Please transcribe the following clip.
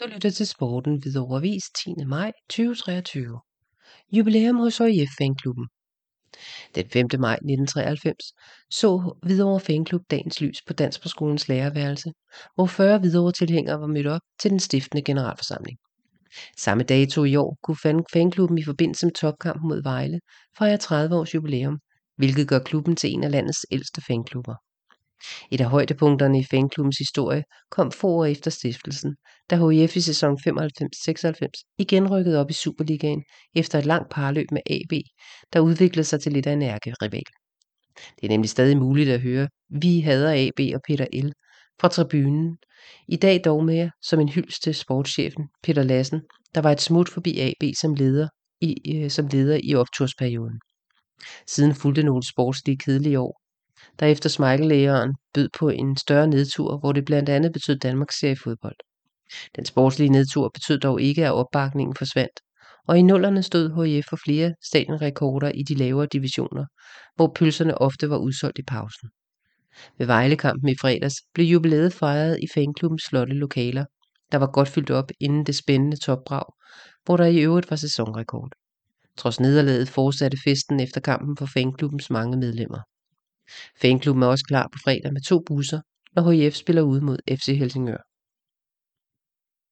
Du lytter til Sporten ved Overvis 10. maj 2023. Jubilæum hos HIF Fanklubben. Den 5. maj 1993 så Hvidovre Fanklub dagens lys på Danskerskolens lærerværelse, hvor 40 Hvidovre tilhængere var mødt op til den stiftende generalforsamling. Samme dato i år kunne fanklubben i forbindelse med topkampen mod Vejle fejre 30 års jubilæum, hvilket gør klubben til en af landets ældste fanklubber. Et af højdepunkterne i fanklubbens historie kom få år efter stiftelsen, da HIF i sæson 95-96 igen rykkede op i Superligaen efter et langt parløb med AB, der udviklede sig til lidt af en ærkerival. Det er nemlig stadig muligt at høre Vi hader AB og Peter L. fra tribunen. I dag dog mere som en hyldest til sportschefen Peter Lassen, der var et smut forbi AB som leder i, øh, som leder i optursperioden. Siden fulgte nogle sportslige kedelige år, der efter Schmeichel-lægeren bød på en større nedtur, hvor det blandt andet betød Danmarks seriefodbold. Den sportslige nedtur betød dog ikke, at opbakningen forsvandt, og i nullerne stod HIF for flere stadionrekorder i de lavere divisioner, hvor pølserne ofte var udsolgt i pausen. Ved Vejlekampen i fredags blev jubilæet fejret i fanklubbens flotte lokaler, der var godt fyldt op inden det spændende topbrag, hvor der i øvrigt var sæsonrekord. Trods nederlaget fortsatte festen efter kampen for fanklubbens mange medlemmer. Fanklubben er også klar på fredag med to busser, når HIF spiller ude mod FC Helsingør.